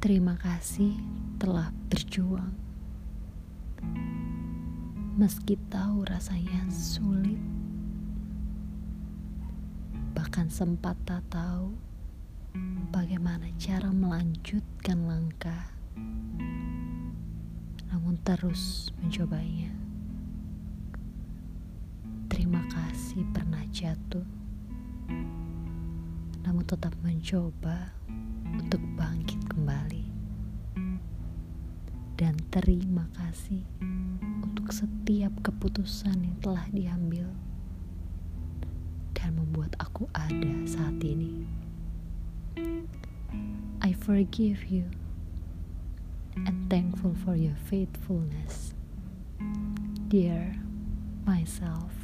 Terima kasih telah berjuang. Meski tahu rasanya sulit, bahkan sempat tak tahu bagaimana cara melanjutkan langkah, namun terus mencobanya. Terima kasih pernah jatuh, namun tetap mencoba Dan terima kasih untuk setiap keputusan yang telah diambil dan membuat aku ada saat ini. I forgive you and thankful for your faithfulness. Dear myself.